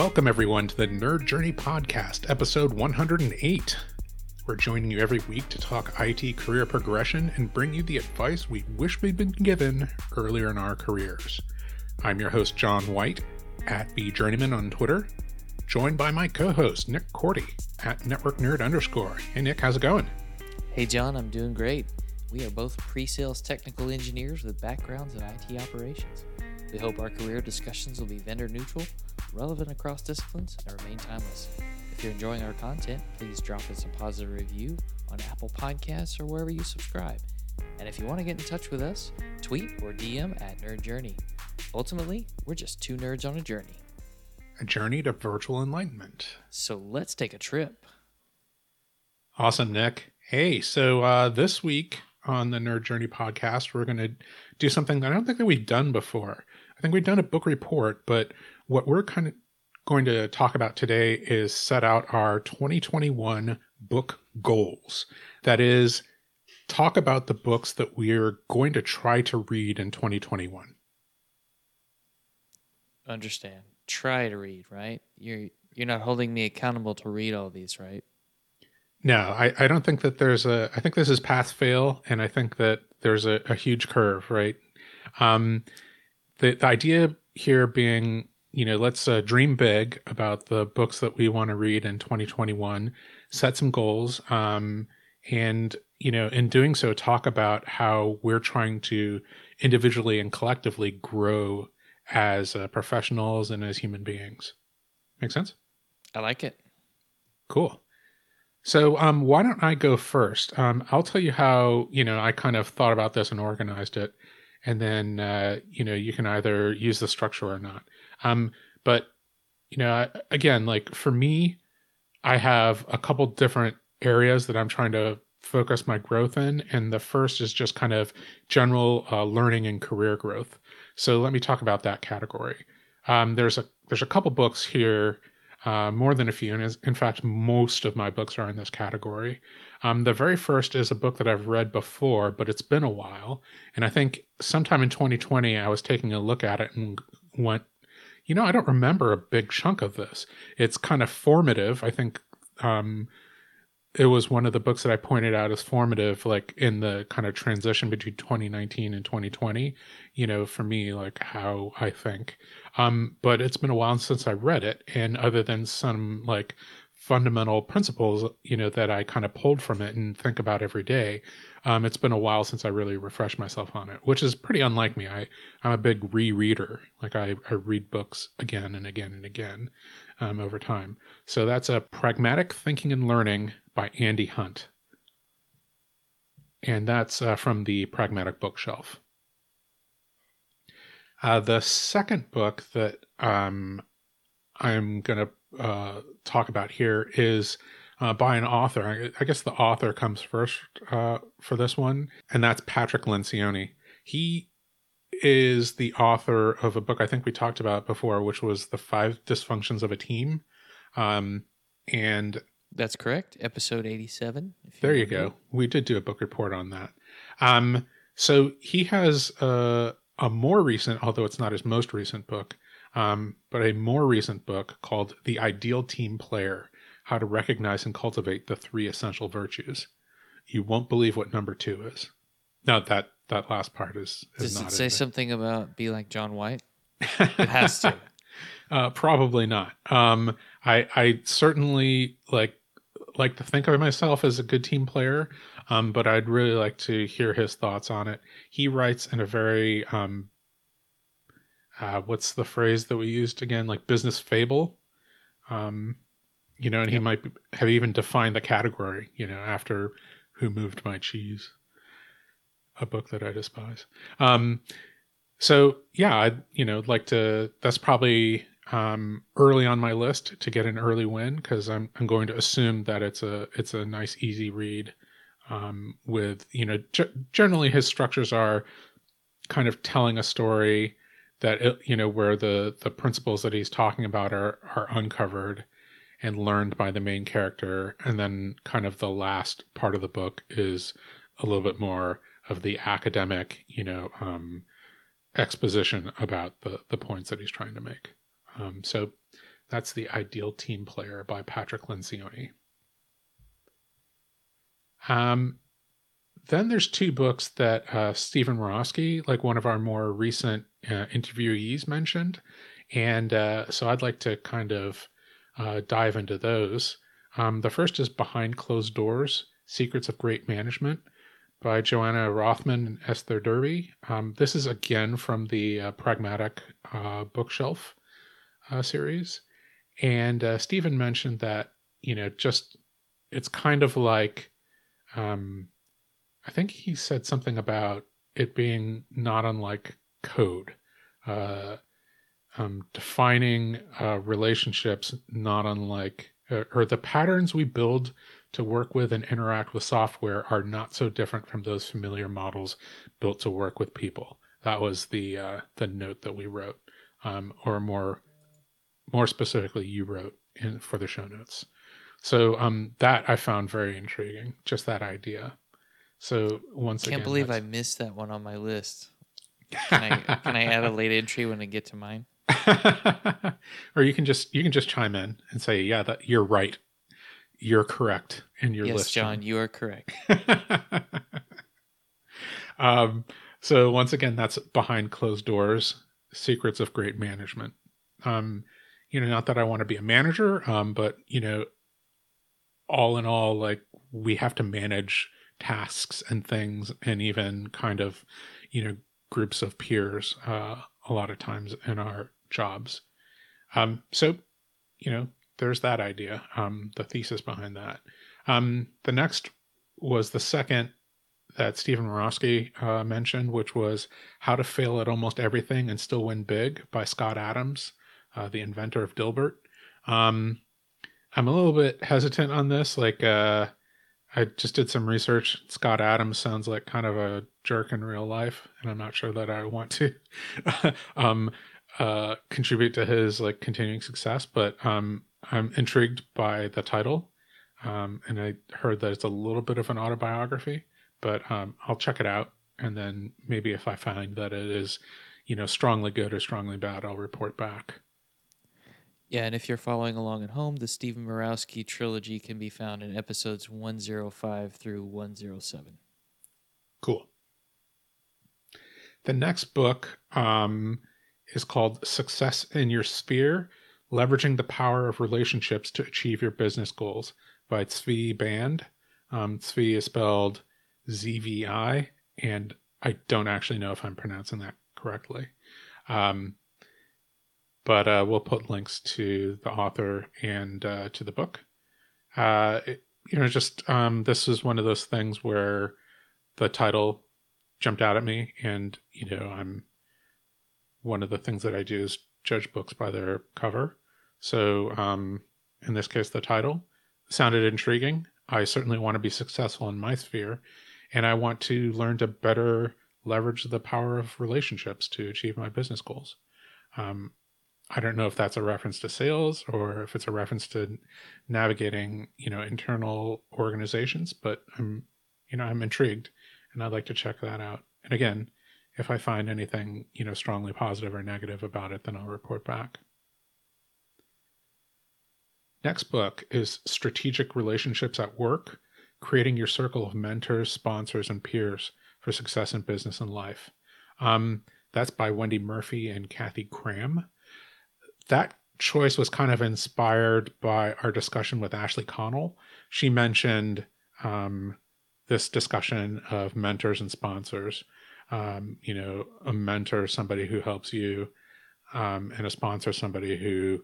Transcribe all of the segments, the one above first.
Welcome, everyone, to the Nerd Journey Podcast, episode 108. We're joining you every week to talk IT career progression and bring you the advice we wish we'd been given earlier in our careers. I'm your host, John White, at vJourneyman on Twitter, joined by my co host, Nick Korte, at Network Nerd underscore. Hey, Nick, how's it going? Hey, John, I'm doing great. We are both pre sales technical engineers with backgrounds in IT operations. We hope our career discussions will be vendor neutral, relevant across disciplines, and remain timeless. If you're enjoying our content, please drop us a positive review on Apple Podcasts or wherever you subscribe. And if you want to get in touch with us, tweet or DM at Nerd Journey. Ultimately, we're just two nerds on a journey. A journey to virtual enlightenment. So let's take a trip. Awesome, Nick. Hey, so uh, this week on the Nerd Journey podcast, we're going to do something that I don't think that we've done before. I think we've done a book report, but what we're kind of going to talk about today is set out our 2021 book goals. That is, talk about the books that we're going to try to read in 2021. Understand. Try to read, right? You're you're not holding me accountable to read all these, right? No, I, I don't think that there's a I think this is path fail and I think that there's a, a huge curve, right? Um the, the idea here being you know let's uh, dream big about the books that we want to read in 2021 set some goals um, and you know in doing so talk about how we're trying to individually and collectively grow as uh, professionals and as human beings. Make sense? I like it. cool. So um, why don't i go first? Um, i'll tell you how you know i kind of thought about this and organized it and then uh, you know you can either use the structure or not. Um, but you know again like for me i have a couple different areas that i'm trying to focus my growth in and the first is just kind of general uh, learning and career growth. So let me talk about that category. Um, there's a there's a couple books here uh, more than a few and is, in fact most of my books are in this category. Um, the very first is a book that I've read before, but it's been a while. And I think sometime in 2020, I was taking a look at it and went, you know, I don't remember a big chunk of this. It's kind of formative. I think um, it was one of the books that I pointed out as formative, like in the kind of transition between 2019 and 2020, you know, for me, like how I think. Um, but it's been a while since I read it. And other than some like fundamental principles, you know, that I kind of pulled from it and think about every day. Um, it's been a while since I really refreshed myself on it, which is pretty unlike me. I, I'm a big rereader. Like I, I read books again and again and again um, over time. So that's a Pragmatic Thinking and Learning by Andy Hunt. And that's uh, from the Pragmatic Bookshelf. Uh, the second book that um, I'm going to uh, talk about here is uh, by an author. I, guess the author comes first uh, for this one, and that's Patrick Lencioni. He is the author of a book I think we talked about before, which was The Five Dysfunctions of a Team. Um, and that's correct. Episode 87. there you go. We did do a book report on that. Um, so he has a, a more recent, although it's not his most recent book, um, but a more recent book called The Ideal Team Player How to Recognize and Cultivate the Three Essential Virtues. You won't believe what number two is. Now that, that last part is. is Does it say something about be like John White? it has to. Uh, probably not. Um, I, I certainly like like to think of myself as a good team player, um, but I'd really like to hear his thoughts on it. He writes in a very um, uh, what's the phrase that we used again? Like business fable. Um, you know, and yep. he might have even defined the category, you know, after Who Moved My Cheese, a book that I despise. Um, so yeah, I'd, you know, like to, that's probably um, early on my list to get an early win because I'm, I'm going to assume that it's a, it's a nice, easy read um, with, you know, g- generally his structures are kind of telling a story that uh, you know where the the principles that he's talking about are are uncovered and learned by the main character and then kind of the last part of the book is a little bit more of the academic you know um, exposition about the the points that he's trying to make um, so That's The Ideal Team Player by Patrick Lencioni. Um, then there's two books that uh, Stephen Murawski, like one of our more recent uh, interviewees, mentioned. And uh, so I'd like to kind of uh, dive into those. Um, the first is Behind Closed Doors Secrets of Great Management by Johanna Rothman and Esther Derby. Um, this is again from the uh, Pragmatic uh, Bookshelf series. And Stephen mentioned that, you know, just it's kind of like, um, I think he said something about it being not unlike code, uh, um, defining uh, relationships not unlike, uh, or the patterns we build to work with and interact with software are not so different from those familiar models built to work with people. That was the uh, the note that we wrote, um, or more more specifically, you wrote in for the show notes. So um, that I found very intriguing, just that idea. So once I Can't again, believe that's- I missed that one on my list. Can I can I add a late entry when I get to mine? or you can just you can just chime in and say, yeah, that you're right, you're correct in your yes, list. John, you are correct. um, so once again, that's behind closed doors, secrets of great management. Um, you know, not that I want to be a manager, um, but you know, all in all, like we have to manage tasks and things, and even kind of, you know, groups of peers uh, a lot of times in our jobs. Um, so, you know, there's that idea, um, the thesis behind that. Um, the next was the second that Stephen Murawski uh, mentioned, which was How to Fail at Almost Everything and Still Win Big by Scott Adams, uh, the inventor of Dilbert. Um, I'm a little bit hesitant on this. Like, uh, I just did some research. Scott Adams sounds like kind of a jerk in real life, and I'm not sure that I want to um, uh, contribute to his like continuing success. But um, I'm intrigued by the title, um, and I heard that it's a little bit of an autobiography. But um, I'll check it out, and then maybe if I find that it is, you know, strongly good or strongly bad, I'll report back. Yeah, and if you're following along at home, the Stephen Murawski trilogy can be found in episodes 105 through 107. Cool. The next book um, is called Success in Your Sphere Leveraging the Power of Relationships to Achieve Your Business Goals by Zvi Band. Um, Zvi is spelled ZVI, and I don't actually know if I'm pronouncing that correctly. Um, but uh, we'll put links to the author and uh, to the book. Uh, it, you know, just um, this is one of those things where the title jumped out at me, and you know, I'm one of the things that I do is judge books by their cover. So, um, in this case, the title sounded intriguing. I certainly want to be successful in my sphere, and I want to learn to better leverage the power of relationships to achieve my business goals. Um, I don't know if that's a reference to sales or if it's a reference to navigating, you know, internal organizations, but I'm, you know, I'm intrigued and I'd like to check that out. And again, if I find anything, you know, strongly positive or negative about it, then I'll report back. Next book is Strategic Relationships at Work Creating Your Circle of Mentors, Sponsors, and Peers for Success in Business and Life. Um, that's by Wendy Murphy and Kathy Kram. That choice was kind of inspired by our discussion with Ashley Connell. She mentioned um, this discussion of mentors and sponsors. Um, you know, a mentor, somebody who helps you, um, and a sponsor, somebody who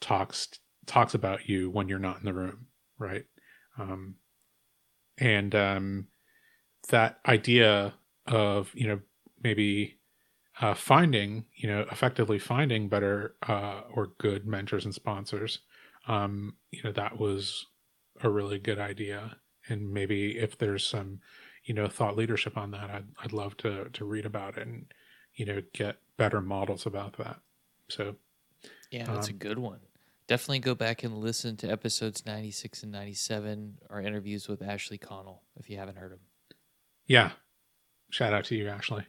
talks talks about you when you're not in the room, right? Um, and um, that idea of you know maybe uh, finding you know effectively finding better uh, or good mentors and sponsors, um, you know that was a really good idea. And maybe if there's some you know thought leadership on that, I'd I'd love to to read about it and you know get better models about that. So Yeah, that's a Um, good one. Definitely go back and listen to episodes 96 and 97, our interviews with Ashley Connell, if you haven't heard them. Yeah. Shout out to you, Ashley.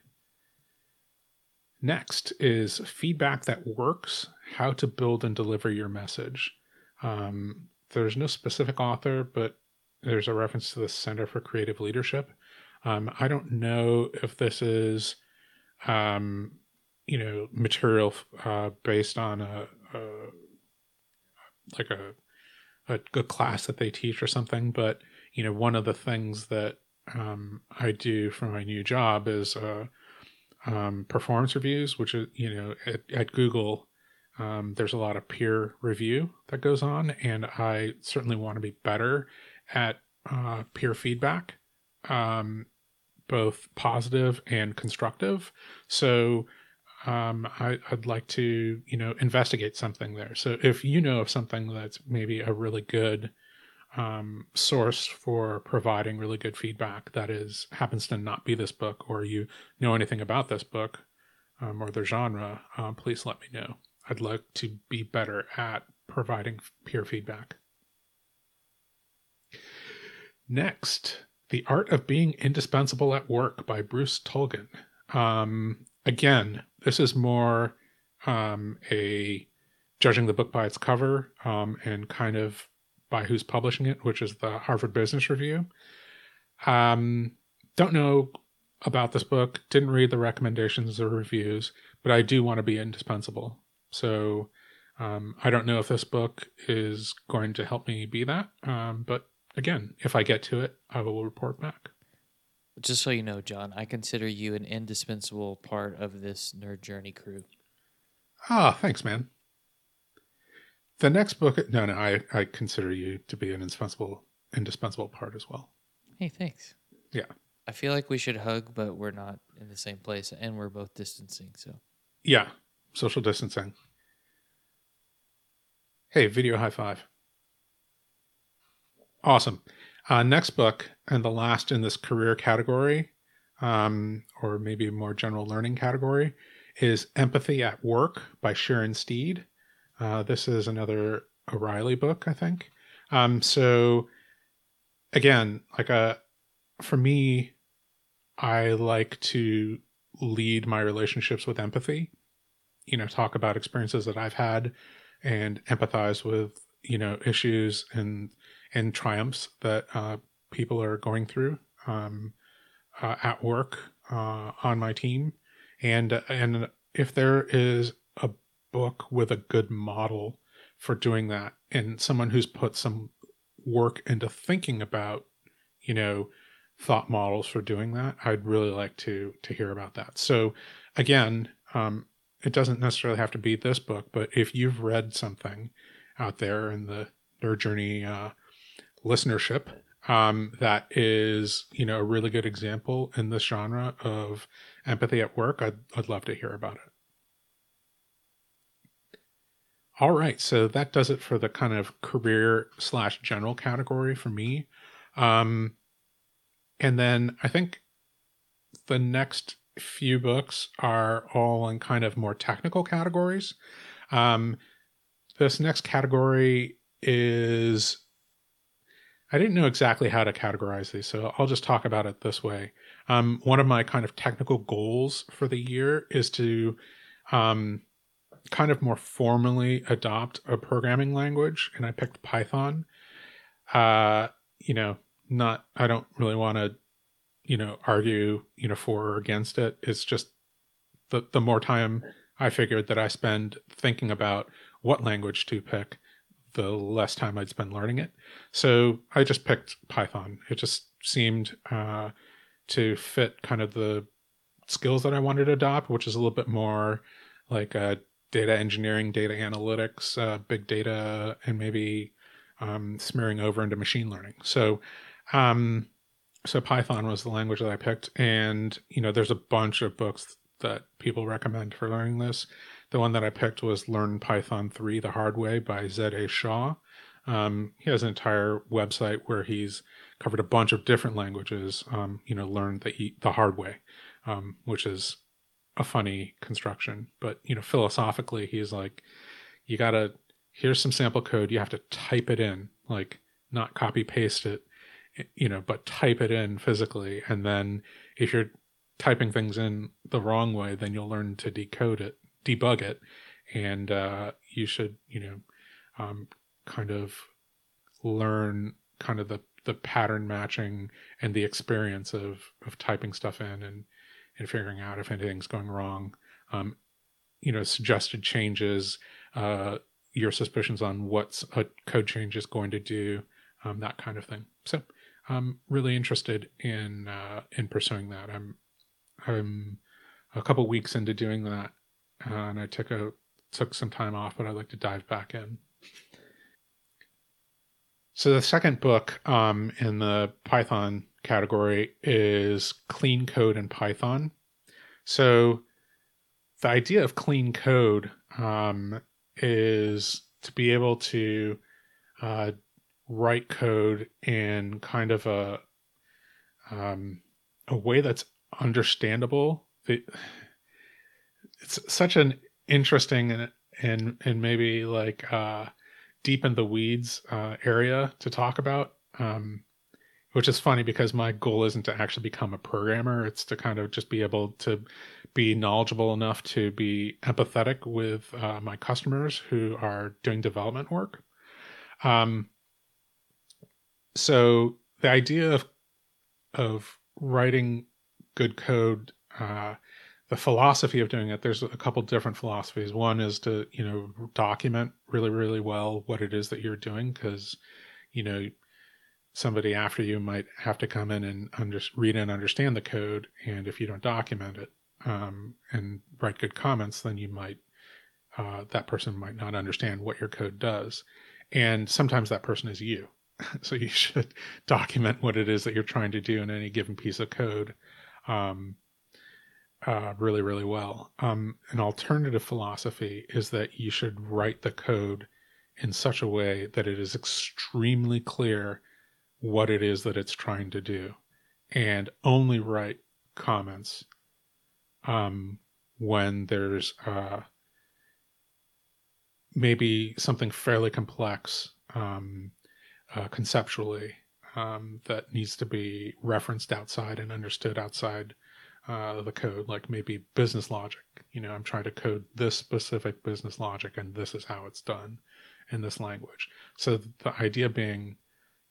Next is feedback that works, how to build and deliver your message. Um, there's no specific author, but there's a reference to the Center for Creative Leadership. Um, I don't know if this is, um, you know, material uh, based on a, a like a, a good class that they teach or something. But you know, one of the things that um, I do for my new job is uh, um, performance reviews, which is you know at, at Google. Um, there's a lot of peer review that goes on, and I certainly want to be better at uh, peer feedback, um, both positive and constructive. So um, I, would like to, you know, investigate something there. So if you know of something that's maybe a really good um, source for providing really good feedback that is happens to not be this book, or you know anything about this book um, or the genre, uh, please let me know. I'd like to be better at providing peer feedback. Next, The Art of Being Indispensable at Work by Bruce Tulgan. Um, again, this is more um, a judging the book by its cover um, and kind of by who's publishing it, which is the Harvard Business Review. Um, don't know about this book, didn't read the recommendations or reviews, but I do want to be indispensable. So um, I don't know if this book is going to help me be that, um, but again, if I get to it, I will report back. Just so you know, John, I consider you an indispensable part of this nerd journey crew. Ah, thanks, man. The next book, no, no, I, I consider you to be an indispensable, indispensable part as well. Hey, thanks. Yeah. I feel like we should hug, but we're not in the same place, and we're both distancing. So. Yeah, social distancing. Hey, video high five. Awesome. Uh, next book, and the last in this career category, um, or maybe more general learning category, is Empathy at Work by Sharon Steed. Uh, this is another O'Reilly book, I think. Um, so, again, like a uh, for me, I like to lead my relationships with empathy. You know, talk about experiences that I've had and empathize with you know issues and and triumphs that uh, people are going through um, uh, at work uh, on my team, and and if there is a book with a good model for doing that, and someone who's put some work into thinking about, you know, thought models for doing that, I'd really like to to hear about that. So, again, um, it doesn't necessarily have to be this book, but if you've read something out there in the Nerd Journey uh, listenership um, that is you know a really good example in this genre of empathy at work. I'd, I'd love to hear about it. All right so that does it for the kind of career slash general category for me. Um, and then i think the next few books are all in kind of more technical categories. Um, this next category is I didn't know exactly how to categorize these, so I'll just talk about it this way. Um, one of my kind of technical goals for the year is to um, kind of more formally adopt a programming language, and I picked Python. Uh, you know, not I don't really want to, you know, argue, you know, for or against it. It's just the the more time I figured that I spend thinking about what language to pick, the less time I'd spend learning it. So I just picked Python. It just seemed uh, to fit kind of the skills that I wanted to adopt, which is a little bit more like uh, data engineering, data analytics, uh, big data, and maybe um, smearing over into machine learning. So, um, so Python was the language that I picked, and you know, there's a bunch of books that people recommend for learning this. The one that I picked was Learn Python 3 the Hard Way by Zed A. Shaw. Um, he has an entire website where he's covered a bunch of different languages, um, you know, learn the, the hard way, um, which is a funny construction. But, you know, philosophically, he's like, you got to, here's some sample code. You have to type it in, like not copy paste it, you know, but type it in physically. And then if you're typing things in the wrong way, then you'll learn to decode it, debug it, and uh, you should, you know, um, kind of learn kind of the the pattern matching and the experience of of typing stuff in and and figuring out if anything's going wrong. Um, you know, suggested changes, uh, your suspicions on what a code change is going to do, um, that kind of thing. So I'm really interested in uh, in pursuing that. I'm I'm a couple weeks into doing that, uh, and I took a took some time off, but I'd like to dive back in. So the second book um, in the Python category is Clean Code in Python. So the idea of clean code um, is to be able to uh, write code in kind of a um, a way that's understandable. It's such an interesting and and and maybe like uh, deep in the weeds uh, area to talk about. Um, which is funny because my goal isn't to actually become a programmer. It's to kind of just be able to be knowledgeable enough to be empathetic with uh, my customers who are doing development work. Um, so the idea of of writing good code, uh, the philosophy of doing it, there's a couple different philosophies. One is to you know document really really well what it is that you're doing because you know somebody after you might have to come in and under, read and understand the code and if you don't document it um, and write good comments, then you might uh, that person might not understand what your code does, and sometimes that person is you. so you should document what it is that you're trying to do in any given piece of code um, uh, really, really well. Um, an alternative philosophy is that you should write the code in such a way that it is extremely clear what it is that it's trying to do and only write comments um, when there's uh, maybe something fairly complex um, uh, conceptually um, that needs to be referenced outside and understood outside uh, the code, like maybe business logic. You know, I'm trying to code this specific business logic, and this is how it's done in this language. So the idea being,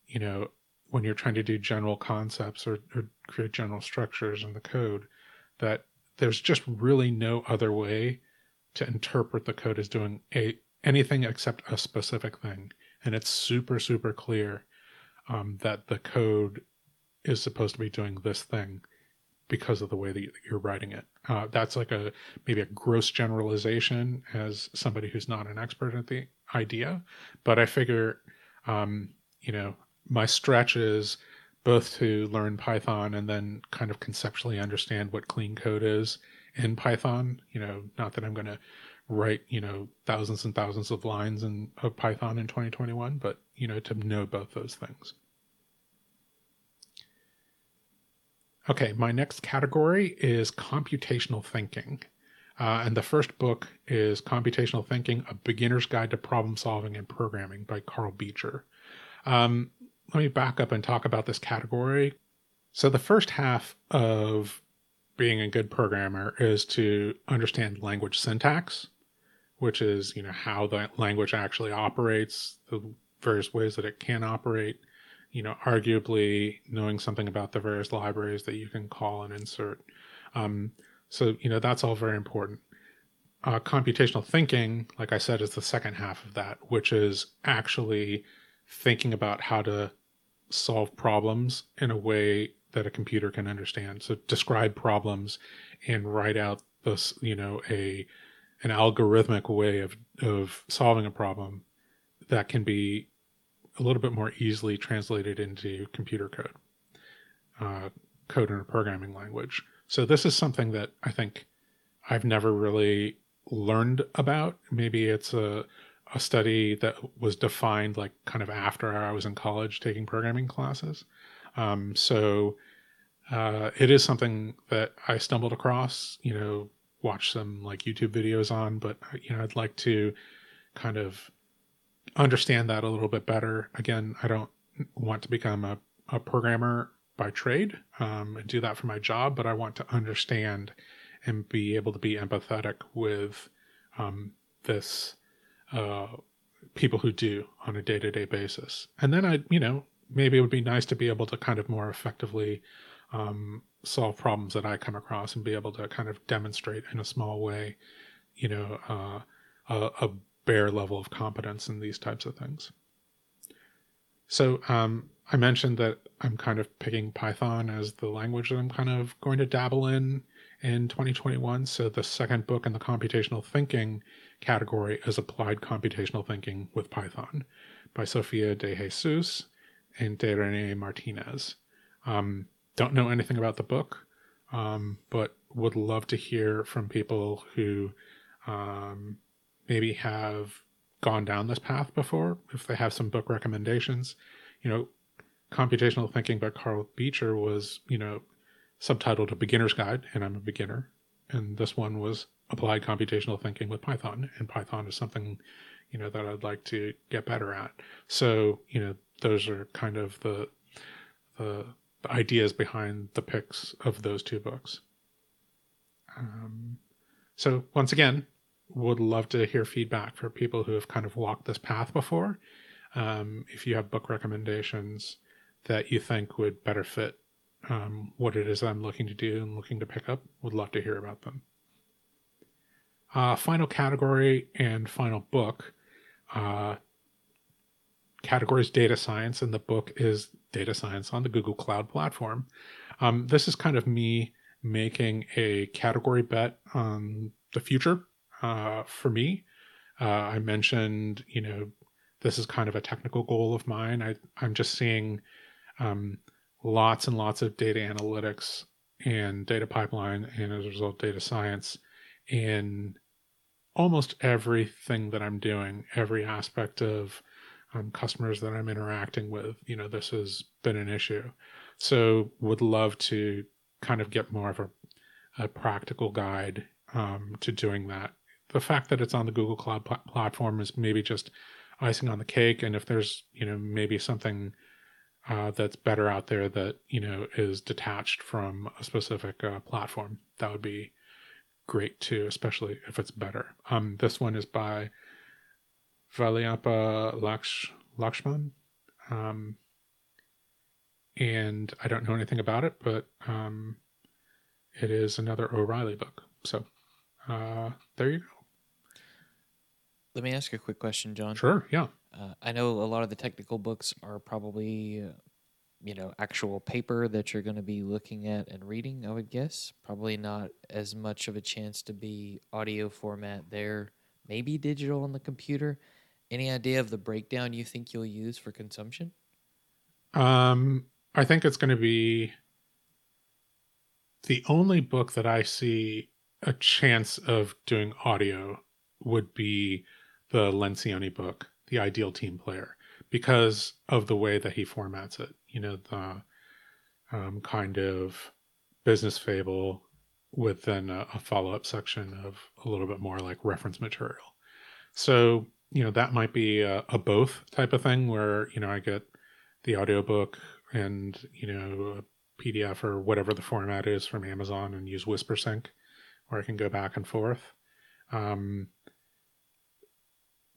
you know, when you're trying to do general concepts or, or create general structures in the code, that there's just really no other way to interpret the code as doing a anything except a specific thing and it's super super clear um, that the code is supposed to be doing this thing because of the way that you're writing it uh, that's like a maybe a gross generalization as somebody who's not an expert at the idea but i figure um, you know my stretch is both to learn Python and then kind of conceptually understand what clean code is in Python. You know, not that I'm going to write, you know, thousands and thousands of lines in of Python in 2021, but you know, to know both those things. Okay, my next category is computational thinking. Uh, and the first book is Computational Thinking A Beginner's Guide to Problem Solving and Programming by Karl Beecher. Um, let me back up and talk about this category. So, the first half of being a good programmer is to understand language syntax, which is, you know, how the language actually operates, the various ways that it can operate, you know, arguably knowing something about the various libraries that you can call and insert. Um, so, you know, that's all very important. Uh, computational thinking, like I said, is the second half of that, which is actually thinking about how to solve problems in a way that a computer can understand. So describe problems and write out this, you know, a an algorithmic way of of solving a problem that can be a little bit more easily translated into computer code, uh, code in a programming language. So this is something that I think I've never really learned about. Maybe it's a a study that was defined like kind of after I was in college taking programming classes. Um, so uh, it is something that I stumbled across, you know, watch some like YouTube videos on, but you know, I'd like to kind of understand that a little bit better. Again, I don't want to become a, a programmer by trade um, and do that for my job, but I want to understand and be able to be empathetic with um, this uh, people who do on a day to day basis. And then I, you know, maybe it would be nice to be able to kind of more effectively um, solve problems that I come across and be able to kind of demonstrate in a small way, you know, uh, a, a, bare level of competence in these types of things. So um, I mentioned that I'm kind of picking Python as the language that I'm kind of going to dabble in in 2021. So the second book in the computational thinking category is Applied Computational Thinking with Python by Sofia de Jesus and Dayrene Martinez. Um, don't know anything about the book, um, but would love to hear from people who um, maybe have gone down this path before. If they have some book recommendations, you know, Computational Thinking by Karl Beecher was, you know, subtitled A Beginner's Guide, and I'm a beginner. And this one was Applied Computational Thinking with Python, and Python is something, you know, that I'd like to get better at. So, you know, those are kind of the the the ideas behind the picks of those two books. Um, so once again, would love to hear feedback for people who have kind of walked this path before. Um, if you have book recommendations that you think would better fit um, what it is I'm looking to do and looking to pick up, would love to hear about them. Uh, final category and final book. Uh, categories data science, and the book is data science on the Google Cloud platform. Um, this is kind of me making a category bet on the future uh, for me. Uh, I mentioned, you know, this is kind of a technical goal of mine. I, I'm just seeing um, lots and lots of data analytics and data pipeline, and as a result, data science in almost everything that I'm doing, every aspect of um, customers that I'm interacting with. You know, this has been an issue. So, would love to kind of get more of a, a practical guide um, to doing that. The fact that it's on the Google Cloud pl- platform is maybe just icing on the cake. And if there's, you know, maybe something uh, that's better out there that, you know, is detached from a specific uh, platform, that would be great too, especially if it's better. Um, this one is by Valliappa Laksh, Lakshman. Um, and I don't know anything about it, but um, it is another O'Reilly book. So uh, there you go. Let me ask you a quick question, John. Sure, yeah. Uh, I know a lot of the technical books are probably, uh, you know, actual paper that you're going to be looking at and reading, I would guess. Probably not as much of a chance to be audio format there, maybe digital on the computer. Any idea of the breakdown you think you'll use for consumption? Um, I think it's going to be the only book that I see a chance of doing audio would be the Lencioni book, The Ideal Team Player, because of the way that he formats it. You know, the um, kind of business fable within a, a follow up section of a little bit more like reference material. So you know that might be a, a, both type of thing where you know i get the audiobook and you know a pdf or whatever the format is from amazon and use whispersync where i can go back and forth um,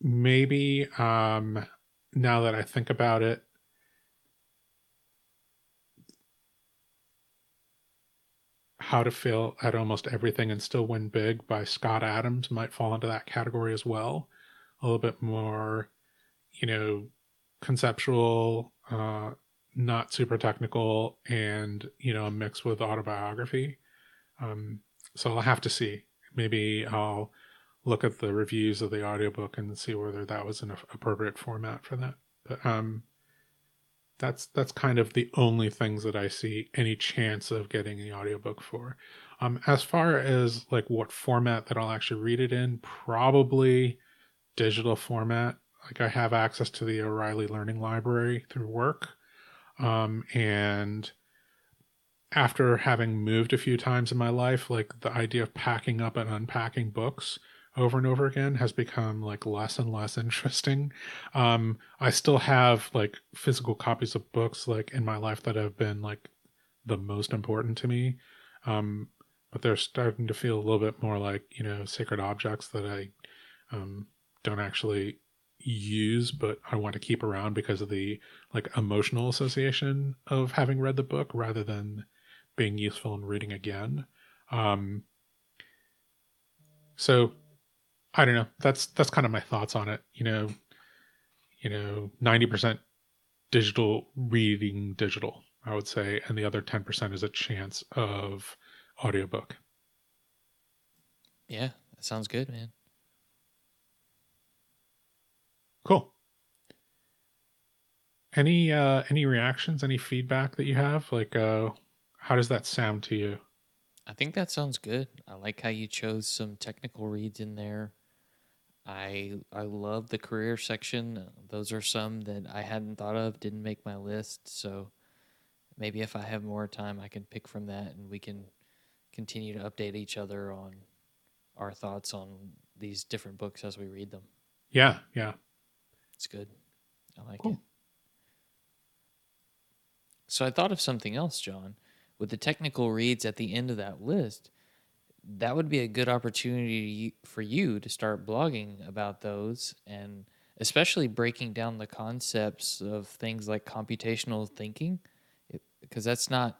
maybe um, now that i think about it how to fail at almost everything and still win big by scott adams might fall into that category as well a little bit more, you know, conceptual, uh, not super technical, and you know, a mix with autobiography. Um, so I'll have to see. Maybe I'll look at the reviews of the audiobook and see whether that was an appropriate format for that. But um, that's that's kind of the only things that I see any chance of getting the audiobook for. Um, as far as like what format that I'll actually read it in, probably digital format. Like I have access to the O'Reilly Learning Library through work. Um, and after having moved a few times in my life, like the idea of packing up and unpacking books over and over again has become like less and less interesting. Um, I still have like physical copies of books like in my life that have been like the most important to me. Um, but they're starting to feel a little bit more like, you know, sacred objects that I um, don't actually use, but I want to keep around because of the like emotional association of having read the book rather than being useful in reading again. Um, so I don't know. That's that's kind of my thoughts on it. You know, you know, ninety percent digital reading digital, I would say, and the other ten percent is a chance of audiobook. Yeah, that sounds good, man. Cool. Any uh any reactions, any feedback that you have? Like uh how does that sound to you? I think that sounds good. I like how you chose some technical reads in there. I I love the career section. Those are some that I hadn't thought of, didn't make my list. So maybe if I have more time, I can pick from that, and we can continue to update each other on our thoughts on these different books as we read them. Yeah, yeah. It's good. I like Cool. it. So I thought of something else, John. With the technical reads at the end of that list, that would be a good opportunity for you to start blogging about those and especially breaking down the concepts of things like computational thinking because that's not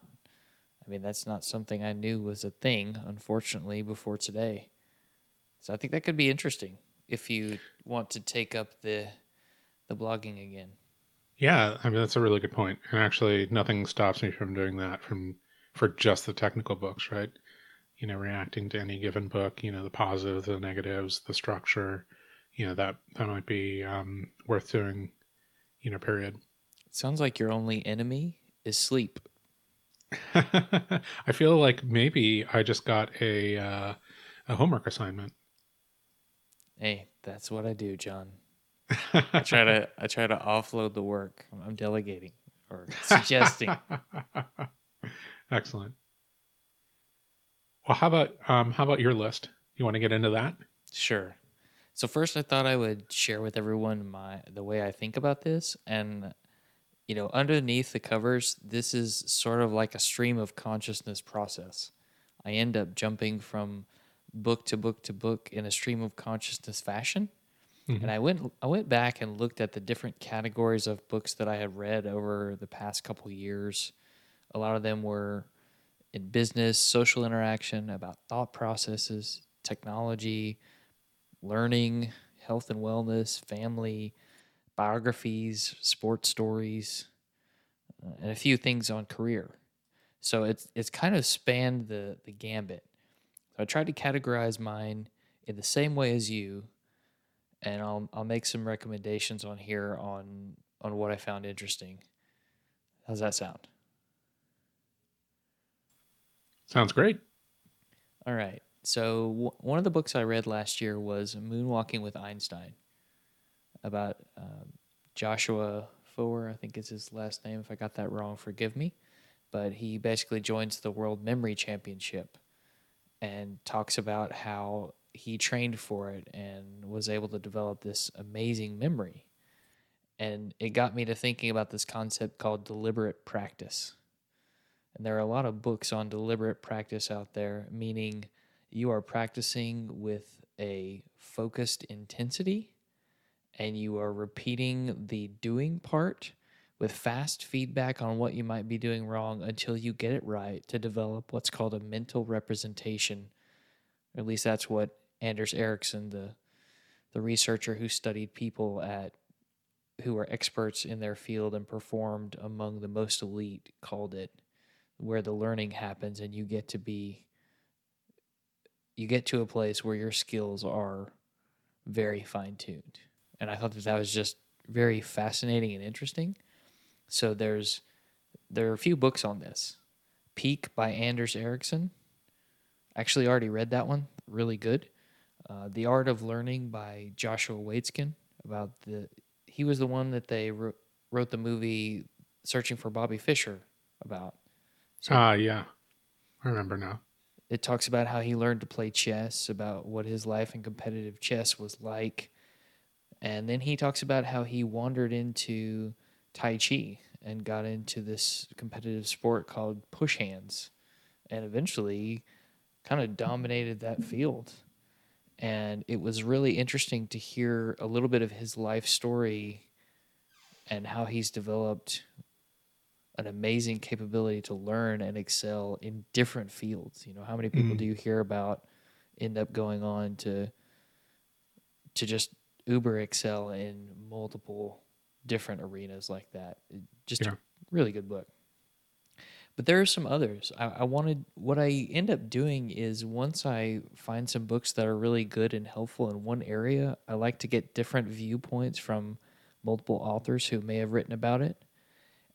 I mean that's not something I knew was a thing unfortunately before today. So I think that could be interesting if you want to take up the the blogging again. Yeah, I mean that's a really good. And actually nothing stops me from doing that from for just the technical books, right? You know, reacting to any given book, you know, the positives, the negatives, the structure, you know, that that might be um worth doing, you know, period. It sounds like your only enemy is sleep. I feel like maybe I just got a uh, a homework assignment. Hey, that's what I do, John. I try to I try to offload the work. I'm delegating or suggesting. Excellent. Well, how about um, how about your list? You want to get into that? Sure. So first, I thought I would share with everyone my the way I think about this, and you know, underneath the covers, this is sort of like a stream of consciousness process. I end up jumping from book to book to book in a stream of consciousness fashion. Mhm. And I went I went back and looked at the different categories of books that I had read over the past couple years. A lot of them were in business, social interaction, about thought processes, technology, learning, health and wellness, family, biographies, sports stories, uh, and a few things on career. So it's it's kind of spanned the the gambit. So I tried to categorize mine in the same way as you, and I'll I'll make some recommendations on here on on what I found interesting. How's that sound? Sounds great. All right. So w- one of the books I read last year was Moonwalking with Einstein, about um, Joshua Foer, I think is his last name. If I got that wrong, forgive me. But he basically joins the World Memory Championship and talks about how he trained for it and was able to develop this amazing memory. And it got me to thinking about this concept called deliberate practice. And there are a lot of books on deliberate practice out there, meaning you are practicing with a focused intensity and you are repeating the doing part with fast feedback on what you might be doing wrong until you get it right to develop what's called a mental representation. Or at least that's what Anders Ericsson, the the researcher who studied people at who are experts in their field and performed among the most elite, called it, where the learning happens and you get to be you get to a place where your skills are very fine tuned. And I thought that that was just very fascinating and interesting. So there's there are a few books on this. Peak by Anders Ericsson. Actually, already read that one. Really good. Uh, the Art of Learning by Joshua Waitzkin. About the he was the one that they wrote, wrote the movie Searching for Bobby Fischer about. So Ah, yeah. I remember now. it talks about how he learned to play chess, about what his life in competitive chess was like. And then he talks about how he wandered into Tai Chi and got into this competitive sport called push hands and eventually kind of dominated that field. And it was really interesting to hear a little bit of his life story and how he's developed an amazing capability to learn and excel in different fields. You know, how many people Mm. do you hear about end up going on to to just uber excel in multiple different arenas like that? Just Yeah. a really good book. But there are some others. I, I wanted what I end up doing is once I find some books that are really good and helpful in one area, I like to get different viewpoints from multiple authors who may have written about it.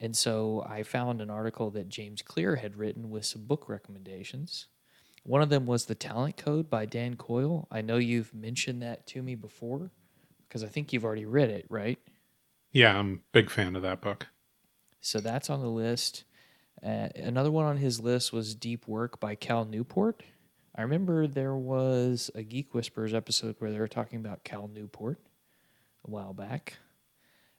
And so I found an article that James Clear had written with some book recommendations. One of them was The Talent Code by Dan Coyle. I know you've mentioned that to me before because I think you've already read it, right? Yeah, I'm a big fan of that book. So that's on the list. Uh, another one on his list was Deep Work by Cal Newport. I remember there was a Geek Whisperers episode where they were talking about Cal Newport a while back.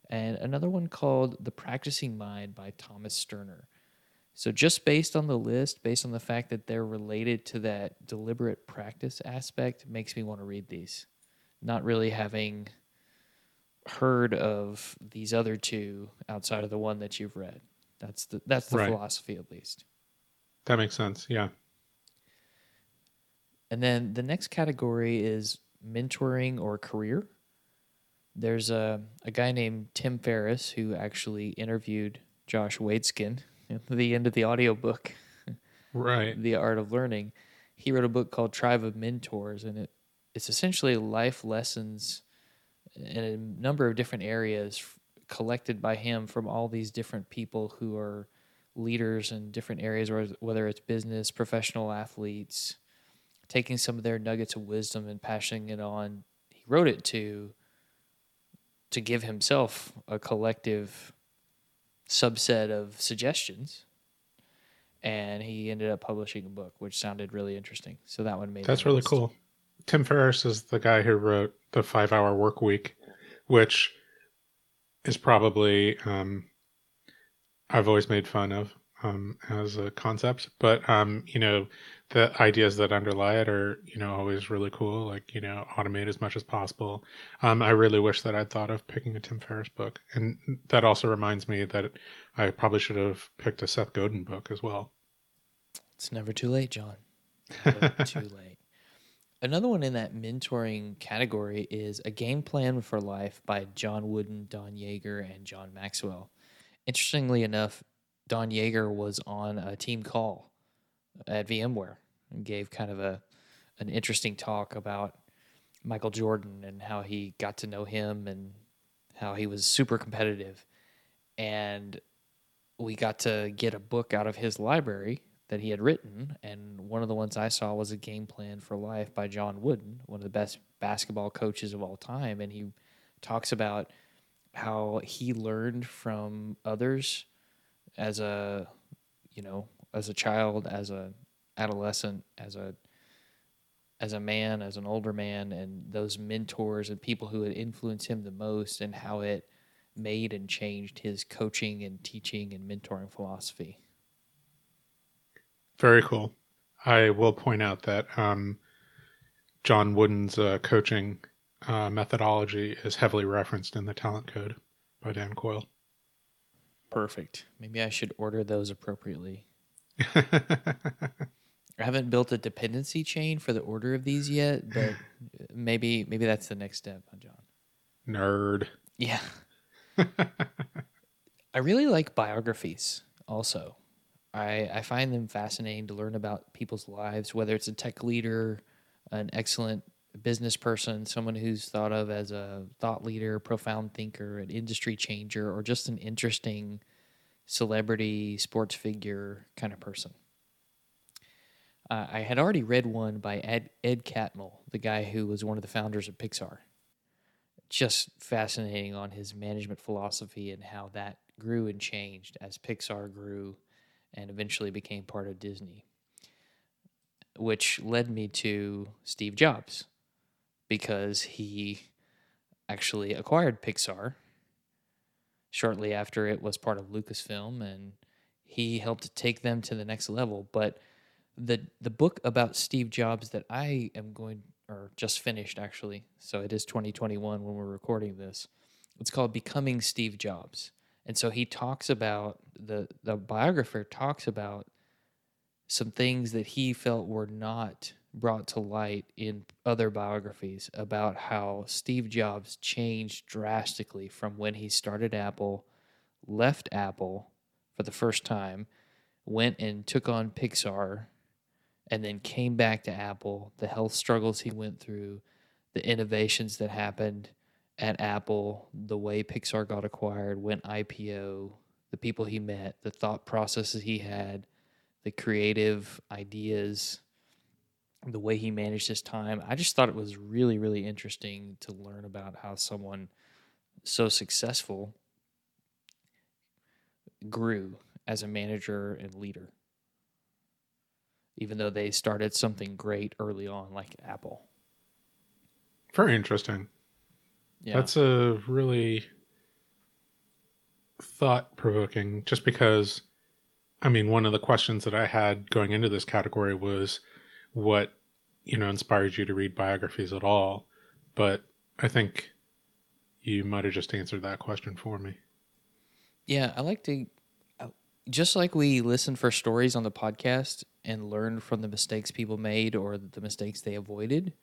And another one called The Practicing Mind by Thomas Sterner. So, just based on the list, based on the fact that they're related to that deliberate practice aspect, makes me want to read these. Not really having heard of these other two outside of the one that you've read. That's the that's the Right. philosophy at least. That makes sense. Yeah. And then the next category is mentoring or career. There's a, a guy named Tim Ferriss who actually interviewed Josh Waitzkin at the end of the audiobook, Right. The Art of Learning. He wrote a book called Tribe of Mentors, and it, it's essentially life lessons in a number of different areas f- collected by him from all these different people who are leaders in different areas, whether- whether it's business, professional athletes, taking some of their nuggets of wisdom and passing it on. He wrote it to to give himself a collective subset of suggestions. And he ended up publishing a book, which sounded really interesting. So that one made. That's really list. cool. Tim Ferriss is the guy who wrote the Five Hour Work Week, which is probably um, I've always made fun of um, as a concept, but um, you know the ideas that underlie it are you know always really cool. Like you know automate as much as possible. Um, I really wish that I'd thought of picking a Tim Ferriss book, and that also reminds me that I probably should have picked a Seth Godin book as well. It's never too late, John. Too late. Another one in that mentoring category is A Game Plan for Life by John Wooden, Don Yaeger, and John Maxwell. Interestingly enough, Don Yaeger was on a team call at VMware and gave kind of a an interesting talk about Michael Jordan and how he got to know him and how he was super competitive. And we got to get a book out of his library that he had written, and one of the ones I saw was a game plan for life by John Wooden, one of the best basketball coaches of all time, and he talks about how he learned from others as a you know as a child as a adolescent as a as a man as an older man and those mentors and people who had influenced him the most and how it made and changed his coaching and teaching and mentoring philosophy Very cool. I will point out that um, John Wooden's uh, coaching uh, methodology is heavily referenced in the Talent Code by Dan Coyle. Perfect. Maybe I should order those appropriately. I haven't built a dependency chain for the order of these yet, but maybe maybe that's the next step, John. Nerd. Yeah. I really like biographies also. I, I find them fascinating to learn about people's lives, whether it's a tech leader, an excellent business person, someone who's thought of as a thought leader, profound thinker, an industry changer, or just an interesting celebrity, sports figure kind of person. Uh, I had already read one by Ed, Ed Catmull, the guy who was one of the founders of Pixar just fascinating on his management philosophy and how that grew and changed as Pixar grew and eventually became part of Disney. Which led me to Steve Jobs because he actually acquired Pixar shortly after it was part of Lucasfilm, and he helped take them to the next level. But the the book about Steve Jobs that I am going or just finished actually, so it is 2021 when we're recording this. It's called Becoming Steve Jobs. And so he talks about the the biographer talks about some things that he felt were not brought to light in other biographies about how Steve Jobs changed drastically from when he started Apple, left Apple for the first time, went and took on Pixar, and then came back to Apple, the health struggles he went through, the innovations that happened at Apple, the way Pixar got acquired, went IPO, the people he met, the thought processes he had, the creative ideas, the way he managed his time. I just thought it was really, really interesting to learn about how someone so successful grew as a manager and leader, even though they started something great early on, like Apple. Very interesting. Yeah. That's a really thought provoking, just because, I mean, one of the questions that I had going into this category was what, you know, inspired you to read biographies at all. But I think you might have just answered that question for me. Yeah, I like to, uh, just like we listen for stories on the podcast and learn from the mistakes people made or the mistakes they avoided.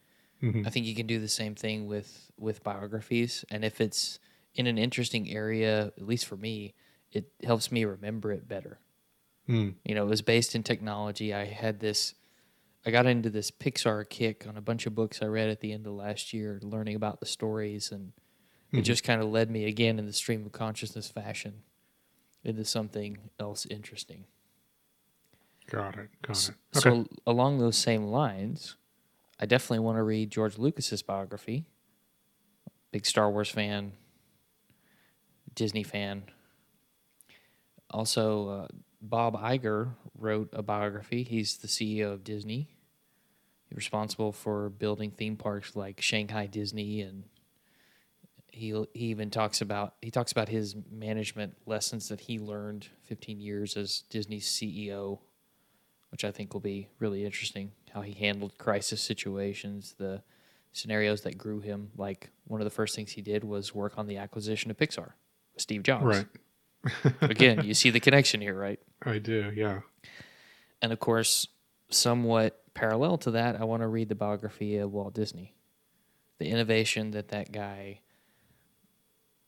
Mm-hmm. I think you can do the same thing with with biographies, and if it's in an interesting area, at least for me, it helps me remember it better. Mm. You know, it was based in technology. I had this, I got into this Pixar kick on a bunch of books I read at the end of last year, learning about the stories, and mm-hmm. it just kind of led me again in the stream of consciousness fashion into something else interesting. Got it. Got it. Okay. So along those same lines, I definitely want to read George Lucas's biography. Big Star Wars fan, Disney fan. Also, uh, Bob Iger wrote a biography. He's the CEO of Disney. He's responsible for building theme parks like Shanghai Disney, and he he even talks about he talks about his management lessons that he learned 15 years as Disney's CEO which I think will be really interesting. How he handled crisis situations, the scenarios that grew him. Like one of the first things he did was work on the acquisition of Pixar, Steve Jobs. Right. Again, you see the connection here, right? I do, yeah. And of course, somewhat parallel to that, I want to read the biography of Walt Disney. The innovation that that guy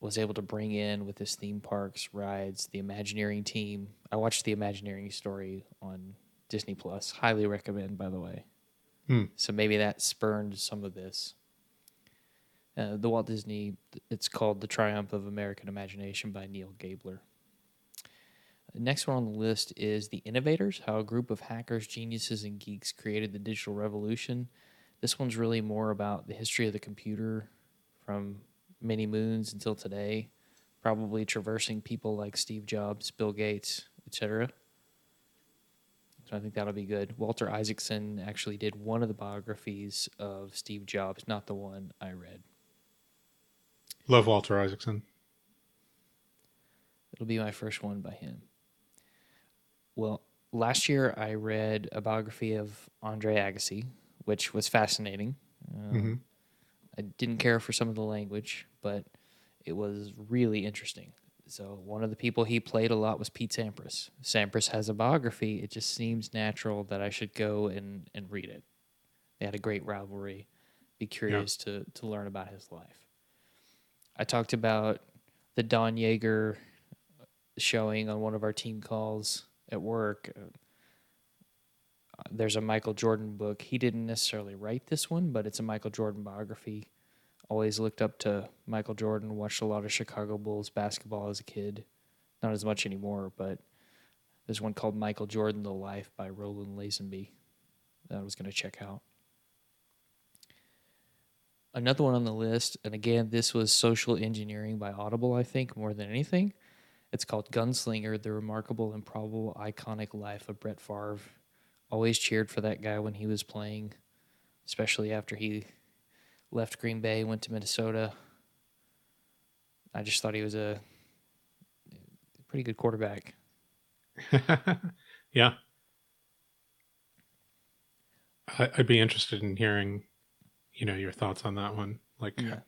was able to bring in with his theme parks, rides, the Imagineering team. I watched the Imagineering story on Disney Plus. Highly recommend, by the way. Hmm. So maybe that spurned some of this. Uh, the Walt Disney, it's called The Triumph of American Imagination by Neil Gabler. Next one on the list is The Innovators How a Group of Hackers, Geniuses, and Geeks Created the Digital Revolution. This one's really more about the history of the computer from many moons until today, probably traversing people like Steve Jobs, Bill Gates, etc. So I think that'll be good. Walter Isaacson actually did one of the biographies of Steve Jobs, not the one I read. Love Walter Isaacson. It'll be my first one by him. Well, last year I read a biography of Andre Agassi, which was fascinating. Um, mm-hmm. I didn't care for some of the language, but it was really interesting. So one of the people he played a lot was Pete Sampras. Sampras has a biography. It just seems natural that I should go and, and read it. They had a great rivalry. Be curious yeah. to to learn about his life. I talked about the Don Yaeger showing on one of our team calls at work. Uh, there's a Michael Jordan book. He didn't necessarily write this one, but it's a Michael Jordan biography always looked up to Michael Jordan, watched a lot of Chicago Bulls basketball as a kid. Not as much anymore, but there's one called Michael Jordan The Life by Roland Lazenby that I was going to check out. Another one on the list, and again, this was Social Engineering by Audible, I think, more than anything. It's called Gunslinger The Remarkable, Improbable, Iconic Life of Brett Favre. Always cheered for that guy when he was playing, especially after he left Green Bay, went to Minnesota. I just thought he was a Pretty good quarterback. yeah. I'd be interested in hearing, you know, your thoughts on that one. Like Yeah.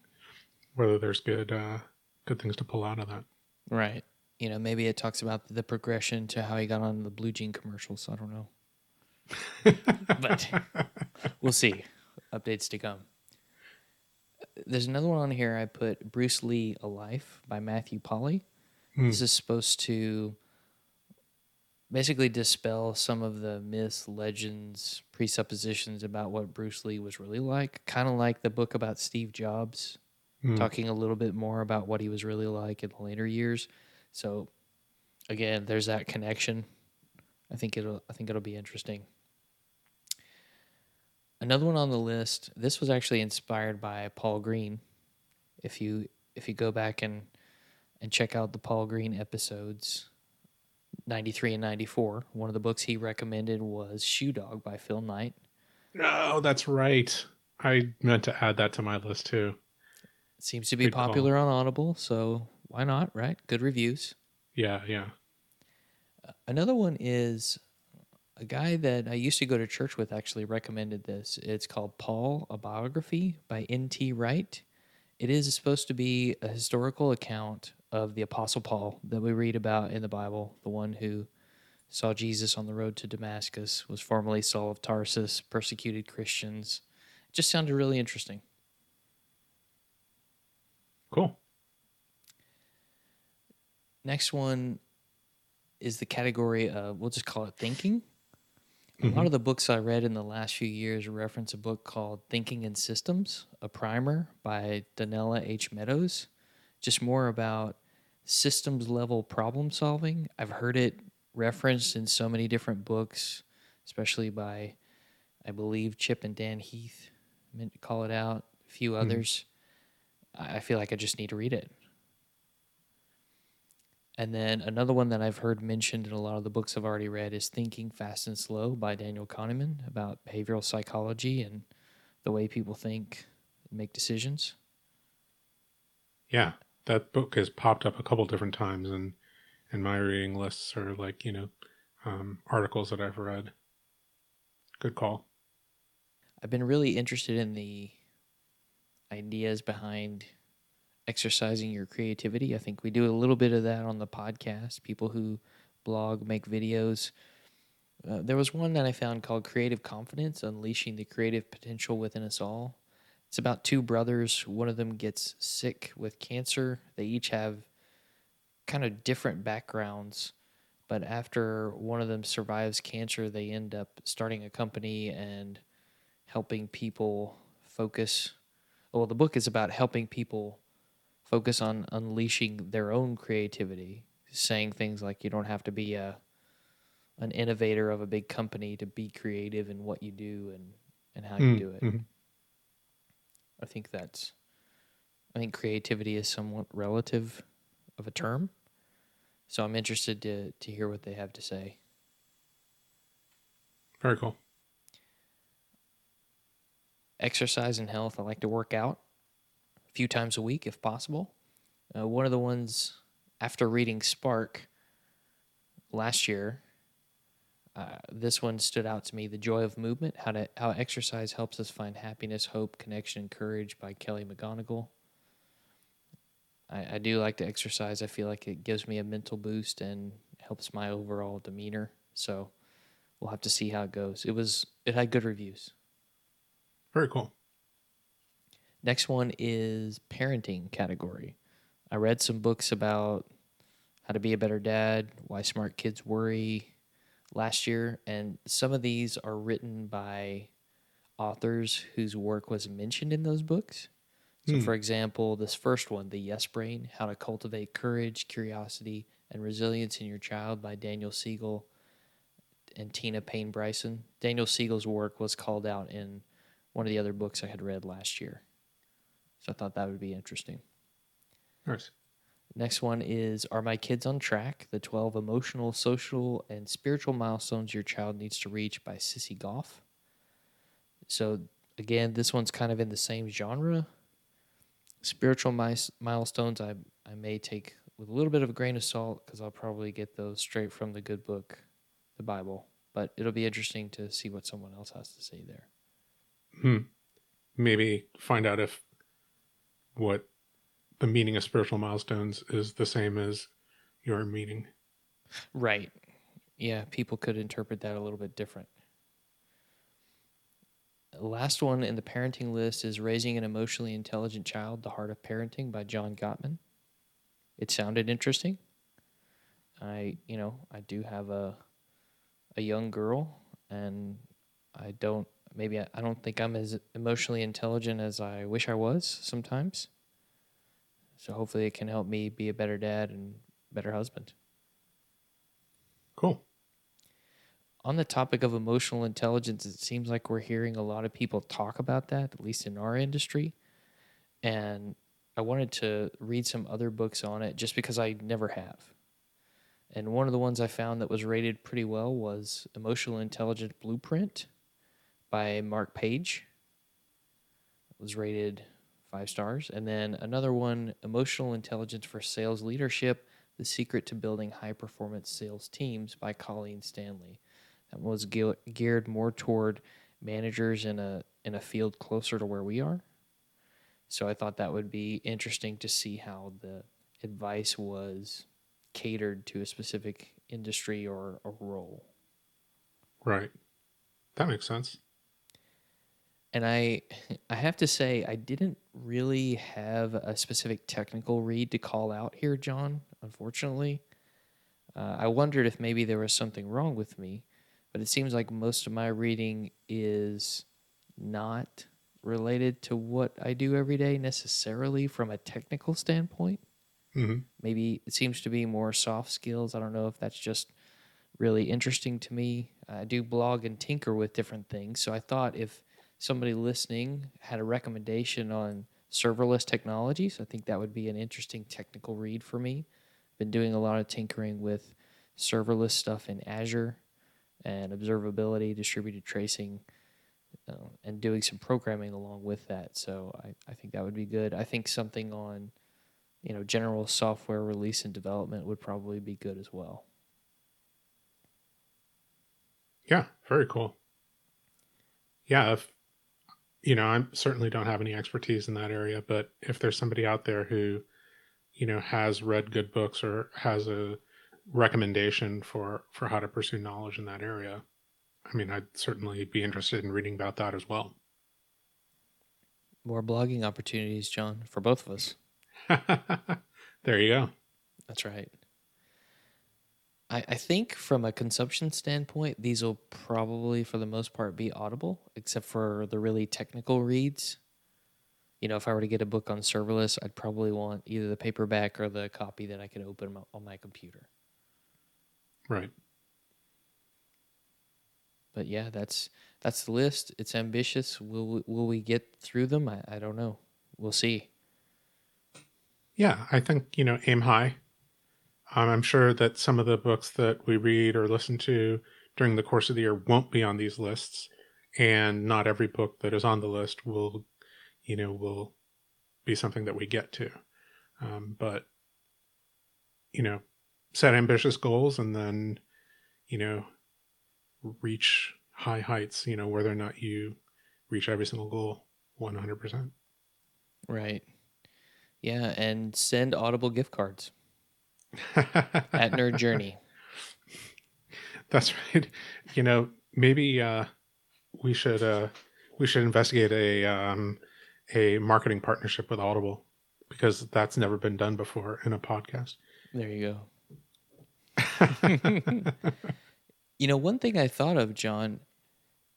whether there's good uh good things to pull out of that. Right. You know, maybe it talks about the progression to how he got on the Blue Jean commercials. I don't know. But- We'll see. Updates to come. There's another one on here. I put Bruce Lee A Life by Matthew Polly. Hmm. This is supposed to basically dispel some of the myths, legends, presuppositions about what Bruce Lee was really like. Kind of like the book about Steve Jobs, Hmm. talking a little bit more about what he was really like in the later years. So again, there's that connection. I think it'll I think it'll be interesting. Another one on the list. This was actually inspired by Paul Green. If you if you go back and and check out the Paul Green episodes, 93 and 94, one of the books he recommended was Shoe Dog by Phil Knight. Oh, that's right. I meant to add that to my list too. It seems to be Good call. popular on Audible, so why not, right? Good reviews. Yeah, yeah. Another one is a guy that I used to go to church with actually recommended this. It's called Paul, a biography by N.T. Wright. It is supposed to be a historical account of the Apostle Paul that we read about in the Bible, the one who saw Jesus on the road to Damascus, was formerly Saul of Tarsus, persecuted Christians. It just sounded really interesting. Cool. Next one is the category of, we'll just call it thinking. A lot mm-hmm. of the books I read in the last few years reference a book called Thinking in Systems, a primer by Donella H. Meadows. Just more about systems level problem solving. I've heard it referenced in so many different books, especially by, I believe, Chip and Dan Heath. I meant to call it out, a few hmm. others. I I feel like I just need to read it. And then another one that I've heard mentioned in a lot of the books I've already read is Thinking Fast and Slow by Daniel Kahneman about behavioral psychology and the way people think and make decisions. Yeah. That book has popped up a couple different times in in my reading lists or like, you know, um, articles that I've read. Good call. I've been really interested in the ideas behind exercising your creativity. I think we do a little bit of that on the podcast. People who blog, make videos. Uh, there was one that I found called Creative Confidence Unleashing the Creative Potential Within Us All. It's about two brothers. One of them gets sick with cancer. They each have kind of different backgrounds, but after one of them survives cancer, they end up starting a company and helping people focus. Well, the book is about helping people focus on unleashing their own creativity, saying things like you don't have to be a an innovator of a big company to be creative in what you do and and how you Mm, do it. mhm. I think that's I think creativity is somewhat relative of a term. So I'm interested to to hear what they have to say. Very cool. exercise and health. I like to work out a few times a week if possible. Uh, one of the ones after reading Spark last year, uh, this one stood out to me: "The Joy of Movement: How to How Exercise Helps Us Find Happiness, Hope, Connection, and Courage" by Kelly McGonigal. I, I do like to exercise. I feel like it gives me a mental boost and helps my overall demeanor. So we'll have to see how it goes. It was it had good reviews. Very cool. Next one is parenting category. I read some books about how to be a better dad, why smart kids worry last year, and some of these are written by authors whose work was mentioned in those books. So, Hmm. for example, this first one, The Yes Brain How to Cultivate Courage, Curiosity, and Resilience in Your Child by Daniel Siegel and Tina Payne Bryson. Daniel Siegel's work was called out in one of the other books I had read last year. So I thought that would be interesting. Nice. Next one is Are My Kids on Track? The 12 Emotional, Social, and Spiritual Milestones Your Child Needs to Reach by Sissy Goff. So, again, this one's kind of in the same genre. Spiritual mis- milestones, I, I may take with a little bit of a grain of salt because I'll probably get those straight from the good book, the Bible. But it'll be interesting to see what someone else has to say there. Hmm. Maybe find out if what the meaning of spiritual milestones is the same as your meaning. Right. Yeah, people could interpret that a little bit different. Last one in the parenting list is Raising an Emotionally Intelligent Child The Heart of Parenting by John Gottman. It sounded interesting. I, you know, I do have a a young girl and I don't maybe I, I don't think I'm as emotionally intelligent as I wish I was sometimes. So hopefully it can help me be a better dad and better husband. Cool on the topic of emotional intelligence, it seems like we're hearing a lot of people talk about that, at least in our industry. And I wanted to read some other books on it just because I never have. And one of the ones I found that was rated pretty well was Emotional Intelligence Blueprint by Mark Page. It was rated five stars. And then another one, Emotional Intelligence for Sales Leadership The Secret to Building High Performance Sales Teams by Colleen Stanley that was geared more toward managers in a in a field closer to where we are. So I thought that would be interesting to see how the advice was catered to a specific industry or a role. Right. That makes sense. And I I have to say I didn't really have a specific technical read to call out here, John, unfortunately. Uh, I wondered if maybe there was something wrong with me but it seems like most of my reading is not related to what I do every day necessarily from a technical standpoint. Mm-hmm. Maybe it seems to be more soft skills. I don't know if that's just really interesting to me. I do blog and tinker with different things. So I thought if somebody listening had a recommendation on serverless technologies, I think that would be an interesting technical read for me. Been doing a lot of tinkering with serverless stuff in Azure and observability, distributed tracing, uh, and doing some programming along with that. So I, I think that would be good. I think something on, you know, general software release and development would probably be good as well. Yeah, very cool. Yeah, if you know, I certainly don't have any expertise in that area, but if there's somebody out there who, you know, has read good books or has a recommendation for for how to pursue knowledge in that area, I mean, I'd certainly be interested in reading about that as well. More blogging opportunities, John, for both of us. there you go. That's right. I, I think from a consumption standpoint, these will probably, for the most part, be audible, except for the really technical reads. You know, if I were to get a book on serverless, I'd probably want either the paperback or the copy that I could open on my computer. Right. But yeah, that's that's the list. It's ambitious. Will will we get through them? I, I don't know. We'll see. Yeah, I think you know aim high. Um, I'm sure that some of the books that we read or listen to during the course of the year won't be on these lists, and not every book that is on the list will, you know, will be something that we get to. Um, but you know, set ambitious goals and then, you know, reach high heights, you know, whether or not you reach every single goal 100%. Right. Yeah. And send Audible gift cards at Nerd Journey. That's right. You know, maybe uh, we should uh, we should investigate a um, a marketing partnership with Audible because that's never been done before in a podcast. There you go. you know, one thing I thought of, John,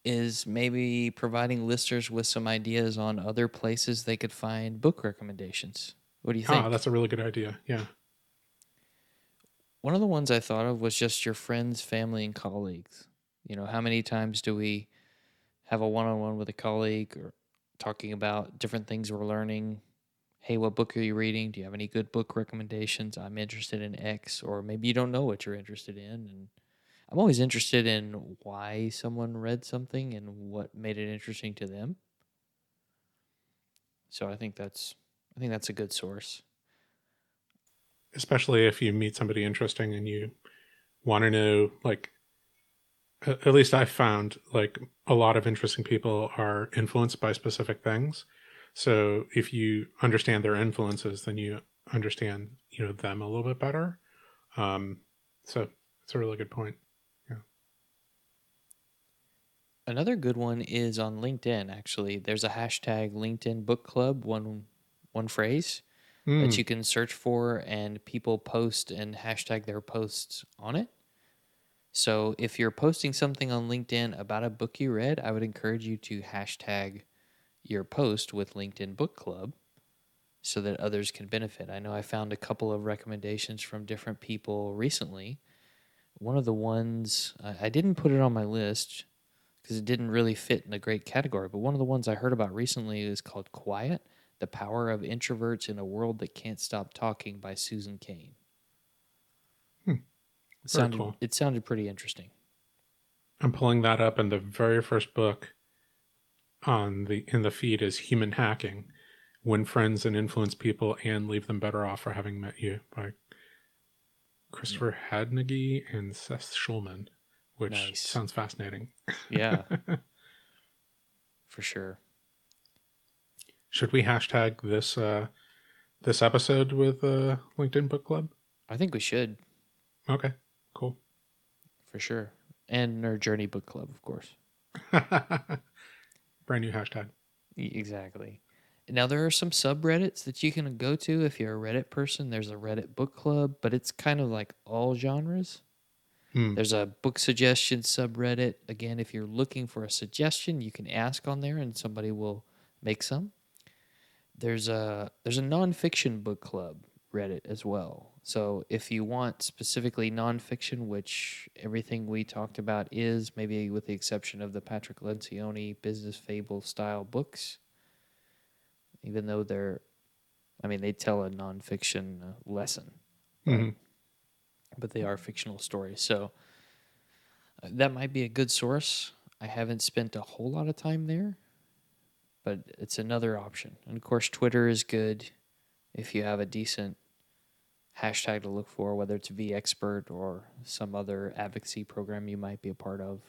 is maybe providing listeners with some ideas on other places they could find book recommendations. What do you think? Ah, that's a really good idea. Yeah. One of the ones I thought of was just your friends, family, and colleagues. You know, how many times do we have a one on one with a colleague or talking about different things we're learning, hey, what book are you reading? Do you have any good book recommendations? I'm interested in X, or maybe you don't know what you're interested in. And I'm always interested in why someone read something and what made it interesting to them. So I think that's I think that's a good source. Especially if you meet somebody interesting and you want to know like at least i found like a lot of interesting people are influenced by specific things so if you understand their influences then you understand you know them a little bit better um so it's a really good point yeah Another good one is on LinkedIn. Actually, there's a hashtag LinkedIn Book Club. One one phrase Hmm, that you can search for, and people post and hashtag their posts on it. So if you're posting something on LinkedIn about a book you read, I would encourage you to hashtag your post with LinkedIn Book Club so that others can benefit. I know I found a couple of recommendations from different people recently. One of the ones I didn't put it on my list because it didn't really fit in a great category, but one of the ones I heard about recently is called Quiet The Power of Introverts in a World That Can't Stop Talking by Susan Cain. Hmm. It sounded, cool. it sounded pretty interesting. i'm pulling that up and the very first book on the in the feed is human hacking win friends and influence people and leave them better off for having met you by christopher hadnagy and seth schulman which Nice. sounds fascinating Yeah, for sure. Should we hashtag this uh this episode with uh linkedin book club I think we should, okay cool for sure. And Nerd Journey Book Club, of course. brand new hashtag Exactly. Now there are some subreddits that you can go to if you're a Reddit person. There's a Reddit book club, but it's kind of like all genres. Hmm. There's a book suggestion subreddit. Again, if you're looking for a suggestion, you can ask on there and somebody will make some. There's a there's a nonfiction book club Reddit as well. So if you want specifically nonfiction, which everything we talked about is, maybe with the exception of the Patrick Lencioni business fable style books, even though they're, I mean, they tell a nonfiction uh, lesson Mhm. but they are fictional stories. So uh, that might be a good source. I haven't spent a whole lot of time there, but it's another option. And of course, Twitter is good if you have a decent hashtag to look for, whether it's vExpert or some other advocacy program you might be a part of.